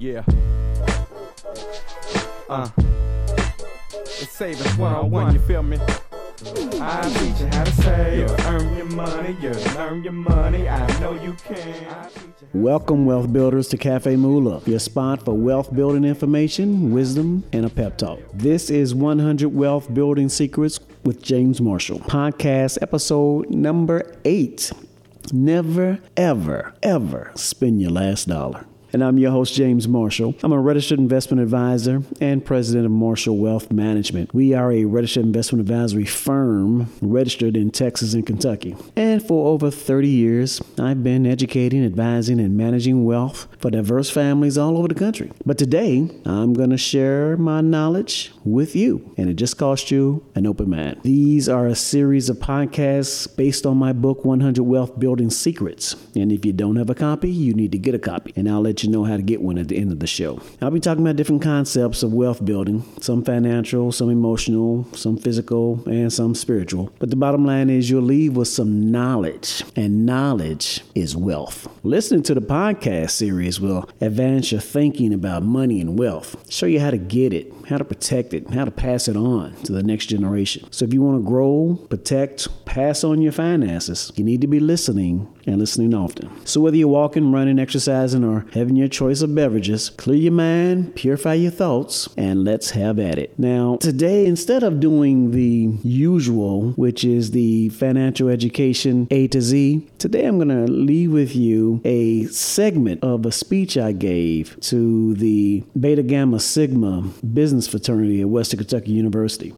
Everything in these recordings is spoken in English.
Yeah. Uh. It's savings one on one, you feel me? I teach you how to save, earn your money, you earn your money. I know you can. Welcome, wealth builders, to Cafe Moolah, your spot for wealth building information, wisdom, and a pep talk. This is 100 Wealth Building Secrets with James Marshall, podcast episode number eight. Never, ever, ever spend your last dollar and I'm your host, James Marshall. I'm a registered investment advisor and president of Marshall Wealth Management. We are a registered investment advisory firm registered in Texas and Kentucky. And for over 30 years, I've been educating, advising, and managing wealth for diverse families all over the country. But today, I'm going to share my knowledge with you, and it just cost you an open mind. These are a series of podcasts based on my book, 100 Wealth Building Secrets. And if you don't have a copy, you need to get a copy, and I'll let you know how to get one at the end of the show. I'll be talking about different concepts of wealth building, some financial, some emotional, some physical, and some spiritual. But the bottom line is you'll leave with some knowledge, and knowledge is wealth. Listening to the podcast series will advance your thinking about money and wealth, show you how to get it, how to protect it, how to pass it on to the next generation. So if you want to grow, protect, pass on your finances, you need to be listening and listening often. So whether you're walking, running, exercising, or having your choice of beverages, clear your mind, purify your thoughts, and let's have at it. Now, today, instead of doing the usual, which is the financial education A to Z, today I'm going to leave with you a segment of a speech I gave to the Beta Gamma Sigma business fraternity at Western Kentucky University.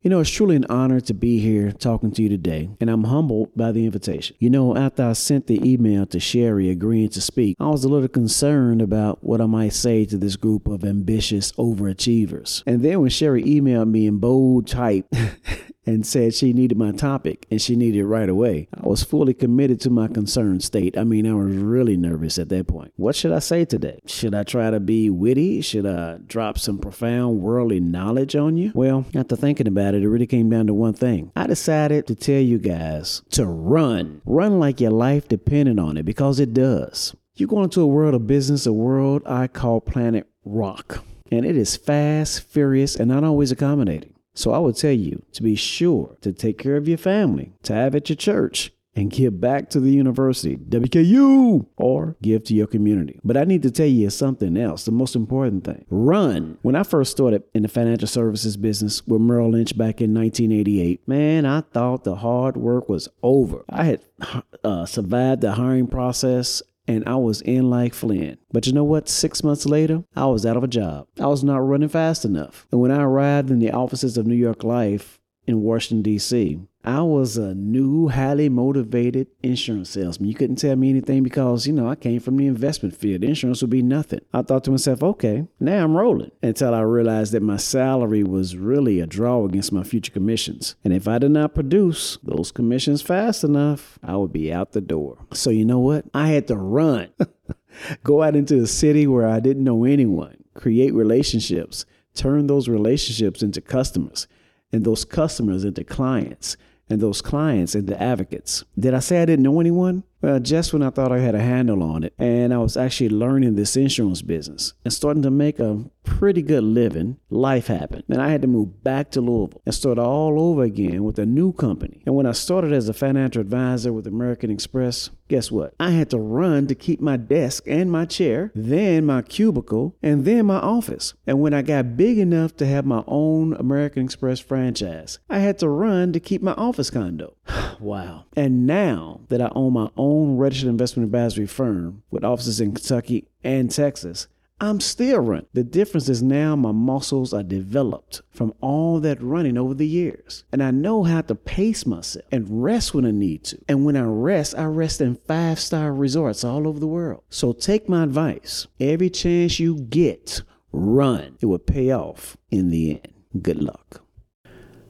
You know, it's truly an honor to be here talking to you today, and I'm humbled by the invitation. You know, after I sent the email to Sherry agreeing to speak, I was a little concerned about what I might say to this group of ambitious overachievers. And then when Sherry emailed me in bold type, and said she needed my topic and she needed it right away. I was fully committed to my concerned state. I mean, I was really nervous at that point. What should I say today? Should I try to be witty? Should I drop some profound worldly knowledge on you? Well, after thinking about it, it really came down to one thing. I decided to tell you guys to run. Run like your life depended on it because it does. You're going into a world of business, a world I call planet rock. And it is fast, furious, and not always accommodating. So I would tell you to be sure to take care of your family, to have at your church, and give back to the university, WKU, or give to your community. But I need to tell you something else, the most important thing. Run. When I first started in the financial services business with Merrill Lynch back in 1988, man, I thought the hard work was over. I had uh, survived the hiring process and I was in like Flynn. But you know what? Six months later, I was out of a job. I was not running fast enough. And when I arrived in the offices of New York Life in Washington, D.C., I was a new, highly motivated insurance salesman. You couldn't tell me anything because, you know, I came from the investment field. Insurance would be nothing. I thought to myself, okay, now I'm rolling. Until I realized that my salary was really a draw against my future commissions. And if I did not produce those commissions fast enough, I would be out the door. So, you know what? I had to run, go out into a city where I didn't know anyone, create relationships, turn those relationships into customers, and those customers into clients and those clients and the advocates. Did I say I didn't know anyone? Well, just when I thought I had a handle on it, and I was actually learning this insurance business and starting to make a pretty good living, life happened. And I had to move back to Louisville and start all over again with a new company. And when I started as a financial advisor with American Express, guess what? I had to run to keep my desk and my chair, then my cubicle, and then my office. And when I got big enough to have my own American Express franchise, I had to run to keep my office condo. wow. And now that I own my own registered investment advisory firm with offices in Kentucky and Texas, I'm still running. The difference is now my muscles are developed from all that running over the years. And I know how to pace myself and rest when I need to. And when I rest, I rest in five star resorts all over the world. So take my advice. Every chance you get, run. It will pay off in the end. Good luck.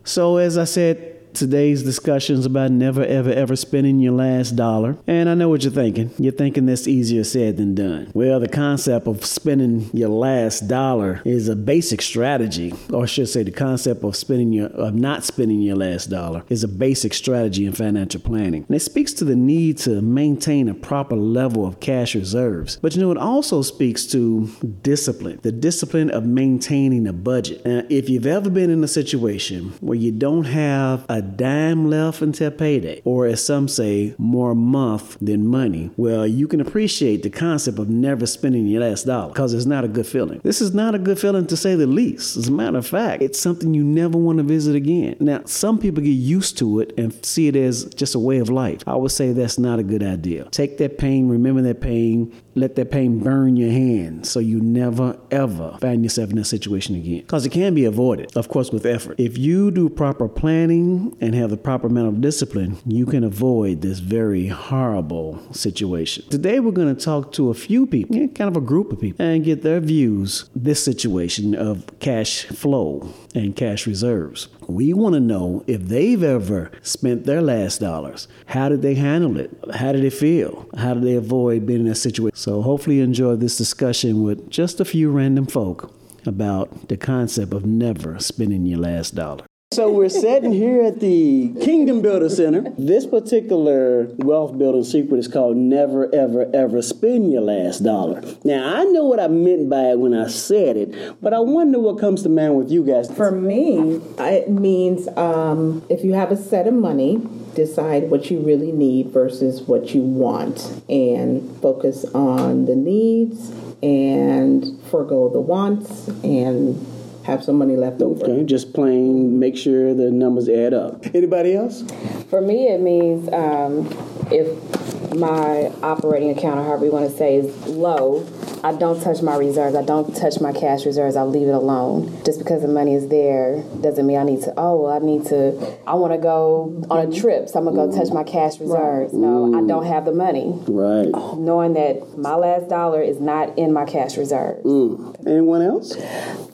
So, as I said, Today's discussion is about never, ever, ever spending your last dollar. And I know what you're thinking. You're thinking that's easier said than done. Well, the concept of spending your last dollar is a basic strategy, or I should say, the concept of spending your of not spending your last dollar is a basic strategy in financial planning. And it speaks to the need to maintain a proper level of cash reserves. But you know, it also speaks to discipline, the discipline of maintaining a budget. Now, if you've ever been in a situation where you don't have a dime left until payday, or as some say, more month than money, well, you can appreciate the concept of never spending your last dollar because it's not a good feeling. This is not a good feeling to say the least. As a matter of fact, it's something you never want to visit again. Now, some people get used to it and see it as just a way of life. I would say that's not a good idea. Take that pain, remember that pain, let that pain burn your hand so you never ever find yourself in a situation again. Because it can be avoided, of course, with effort. If you do proper planning and have the proper amount of discipline, you can avoid this very horrible situation. Today, we're going to talk to a few people, yeah, kind of a group of people, and get their views this situation of cash flow and cash reserves. We want to know if they've ever spent their last dollars. How did they handle it? How did it feel? How did they avoid being in that situation? So, hopefully, you enjoy this discussion with just a few random folk about the concept of never spending your last dollar. So we're sitting here at the Kingdom Builder Center. This particular wealth building secret is called never ever ever spend your last dollar. Now I know what I meant by it when I said it, but I wonder what comes to mind with you guys. For me, it means um, if you have a set of money, decide what you really need versus what you want, and focus on the needs and forego the wants and have some money left over. Okay, just plain make sure the numbers add up. Anybody else? For me, it means um, if my operating account, or however you want to say, is low, I don't touch my reserves. I don't touch my cash reserves. I leave it alone. Just because the money is there doesn't mean I need to. Oh, I need to. I want to go on a trip, so I'm gonna go touch my cash reserves. No, I don't have the money. Right. Knowing that my last dollar is not in my cash reserves. Mm. Anyone else?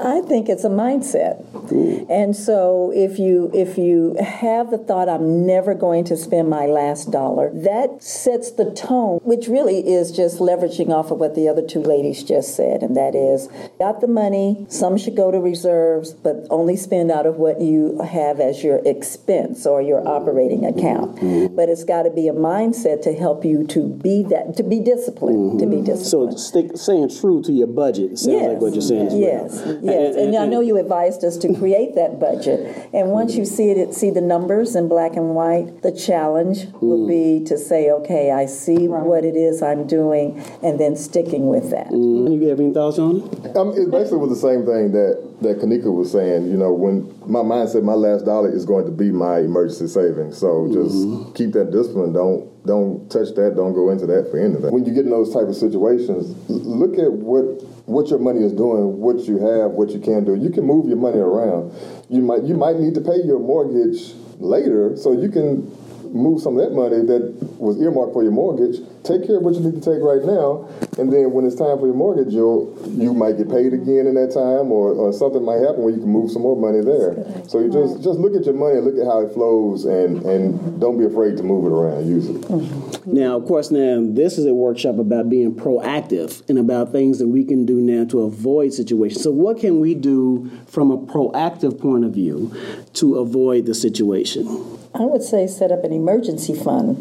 I think it's a mindset. Mm. And so if you if you have the thought I'm never going to spend my last dollar, that sets the tone, which really is just leveraging off of what the other two ladies just said, and that is got the money, some should go to reserves, but only spend out of what you have as your expense or your operating account. Mm-hmm. But it's got to be a mindset to help you to be that to be disciplined, to be disciplined. So disciplined. stick saying true to your budget. It sounds like what you're saying. as well. Yes, yes, and I know you advised us to create that budget. And once you see it, see the numbers in black and white, the challenge will mm. be to say, okay, I see what it is I'm doing, and then sticking with that. Mm-hmm. Mm-hmm. You have any thoughts on it? Um, it basically was the same thing that that Kanika was saying. You know, when my mindset, my last dollar is going to be my emergency savings. So mm-hmm. just keep that discipline. Don't don't touch that. Don't go into that for anything. When you get in those type of situations, look at what what your money is doing, what you have, what you can do. You can move your money around. You might you might need to pay your mortgage later, so you can move some of that money that was earmarked for your mortgage. Take care of what you need to take right now, and then when it's time for your mortgage, you'll you might get paid again in that time, or, or something might happen where you can move some more money there. So you just just look at your money, look at how it flows, and and don't be afraid to move it around. Use it. Now, of course, now this is a workshop about being proactive and about things that we can do now to avoid situations. So, what can we do from a proactive point of view to avoid the situation? I would say set up an emergency fund.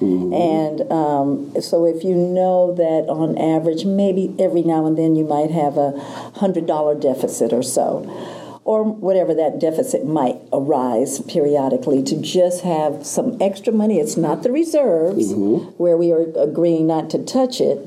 And um, so if you know that on average, maybe every now and then you might have a $100 deficit or so, or whatever that deficit might arise periodically, to just have some extra money. It's not the reserves where we are agreeing not to touch it.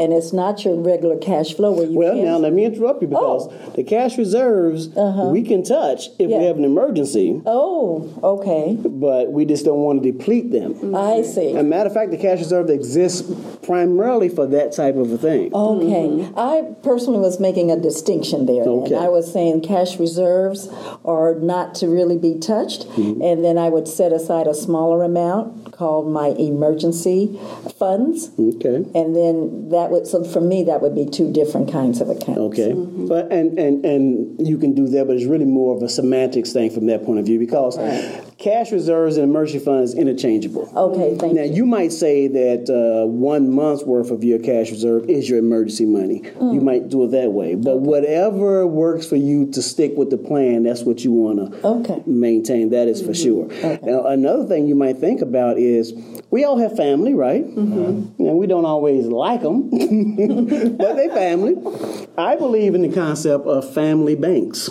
And it's not your regular cash flow where you Well, now let me interrupt you because the cash reserves we can touch if we have an emergency, Oh, okay. but we just don't want to deplete them. I see. As a matter of fact, the cash reserve exists primarily for that type of a thing. Okay. I personally was making a distinction there. Okay. And I was saying cash reserves are not to really be touched. Mm-hmm. And then I would set aside a smaller amount called my emergency funds. Okay. And then that would, so for me, that would be two different kinds of accounts. Okay, mm-hmm. but and, and and you can do that, but it's really more of a semantics thing from that point of view because cash reserves and emergency funds interchangeable. Okay, thank Now, you. you might say that uh, one month's worth of your cash reserve is your emergency money. Mm. You might do it that way. But whatever works for you to stick with the plan, that's what you want to Okay. Mm-hmm. maintain. That is for sure. Now, another thing you might think about is we all have family, right? Mm-hmm. And we don't always like them, but they family. I believe in the concept of family banks.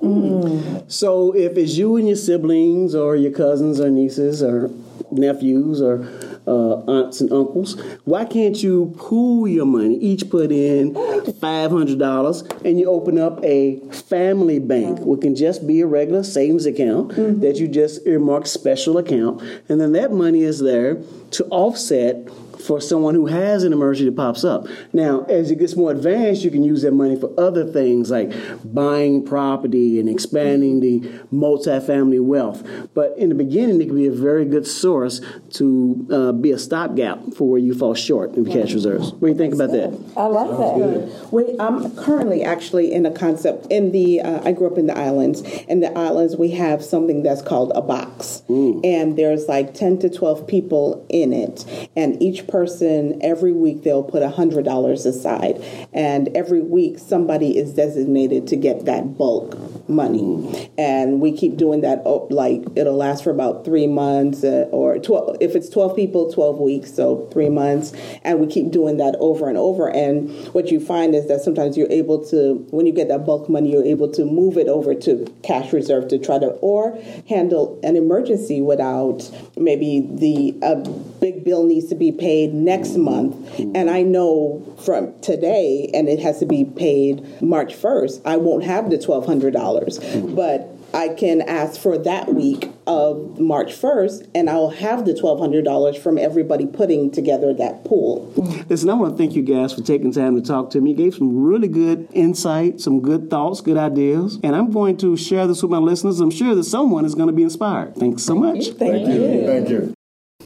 So if it's you and your siblings or your cousins or nieces or nephews or uh, aunts and uncles, why can't you pool your money? Each put in five hundred dollars, and you open up a family bank, which can just be a regular savings account that you just earmark special account, and then that money is there to offset for someone who has an emergency that pops up. Now, as it gets more advanced, you can use that money for other things like buying property and expanding the multifamily wealth. But in the beginning, it can be a very good source to uh, be a stopgap for where you fall short in cash reserves. What do you think about that? I like that. We, I'm currently actually in a concept in the. Uh, I grew up in the islands. In the islands, we have something that's called a box, and there's like ten to twelve people in it, and each person every week they'll put a hundred dollars aside, and every week somebody is designated to get that bulk money, and we keep doing that. oh, Like it'll last for about three months, uh, or twelve. If it's twelve people, twelve weeks, so three months, and we keep doing that over and over. And what you find is that sometimes you're able to, when you get that bulk money, you're able to move it over to cash reserve to try to or handle an emergency without maybe the a big bill needs to be paid next month, and I know from today, and it has to be paid March first. I won't have the twelve hundred dollars, but I can ask for that week of March 1st, and I'll have the $1,200 from everybody putting together that pool. Listen, I want to thank you guys for taking time to talk to me. You gave some really good insight, some good thoughts, good ideas, and I'm going to share this with my listeners. I'm sure that someone is going to be inspired. Thanks so much. Thank you. Thank you.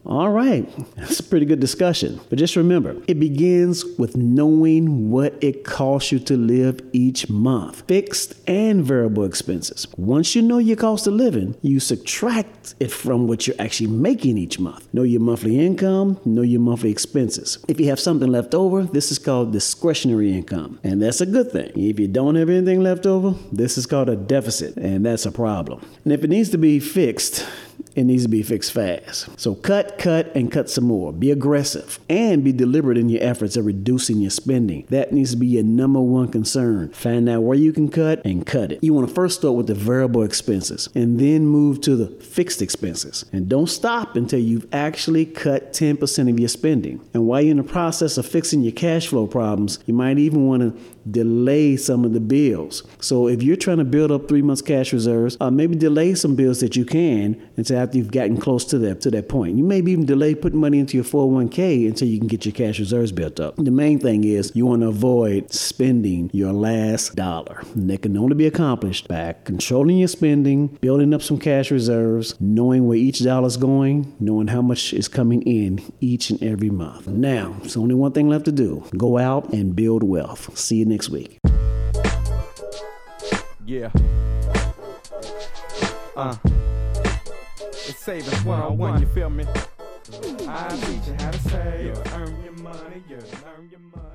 All right, that's a pretty good discussion. But just remember, it begins with knowing what it costs you to live each month, fixed and variable expenses. Once you know your cost of living, you subtract it from what you're actually making each month. Know your monthly income, know your monthly expenses. If you have something left over, this is called discretionary income, and that's a good thing. If you don't have anything left over, this is called a deficit, and that's a problem. And if it needs to be fixed, it needs to be fixed fast. So cut, cut, and cut some more. Be aggressive and be deliberate in your efforts of reducing your spending. That needs to be your number one concern. Find out where you can cut and cut it. You want to first start with the variable expenses and then move to the fixed expenses. And don't stop until you've actually cut 10% of your spending. And while you're in the process of fixing your cash flow problems, you might even want to delay some of the bills. So if you're trying to build up three months cash reserves, uh, maybe delay some bills that you can until after you've gotten close to that to that point. You maybe even delay putting money into your 401k until you can get your cash reserves built up. The main thing is you want to avoid spending your last dollar. And that can only be accomplished by controlling your spending, building up some cash reserves, knowing where each dollar is going, knowing how much is coming in each and every month. Now, it's only one thing left to do. Go out and build wealth. See you next week. Yeah. Uh. It's savings one on one, you feel me? I teach you how to save. Earn your money, you earn your money.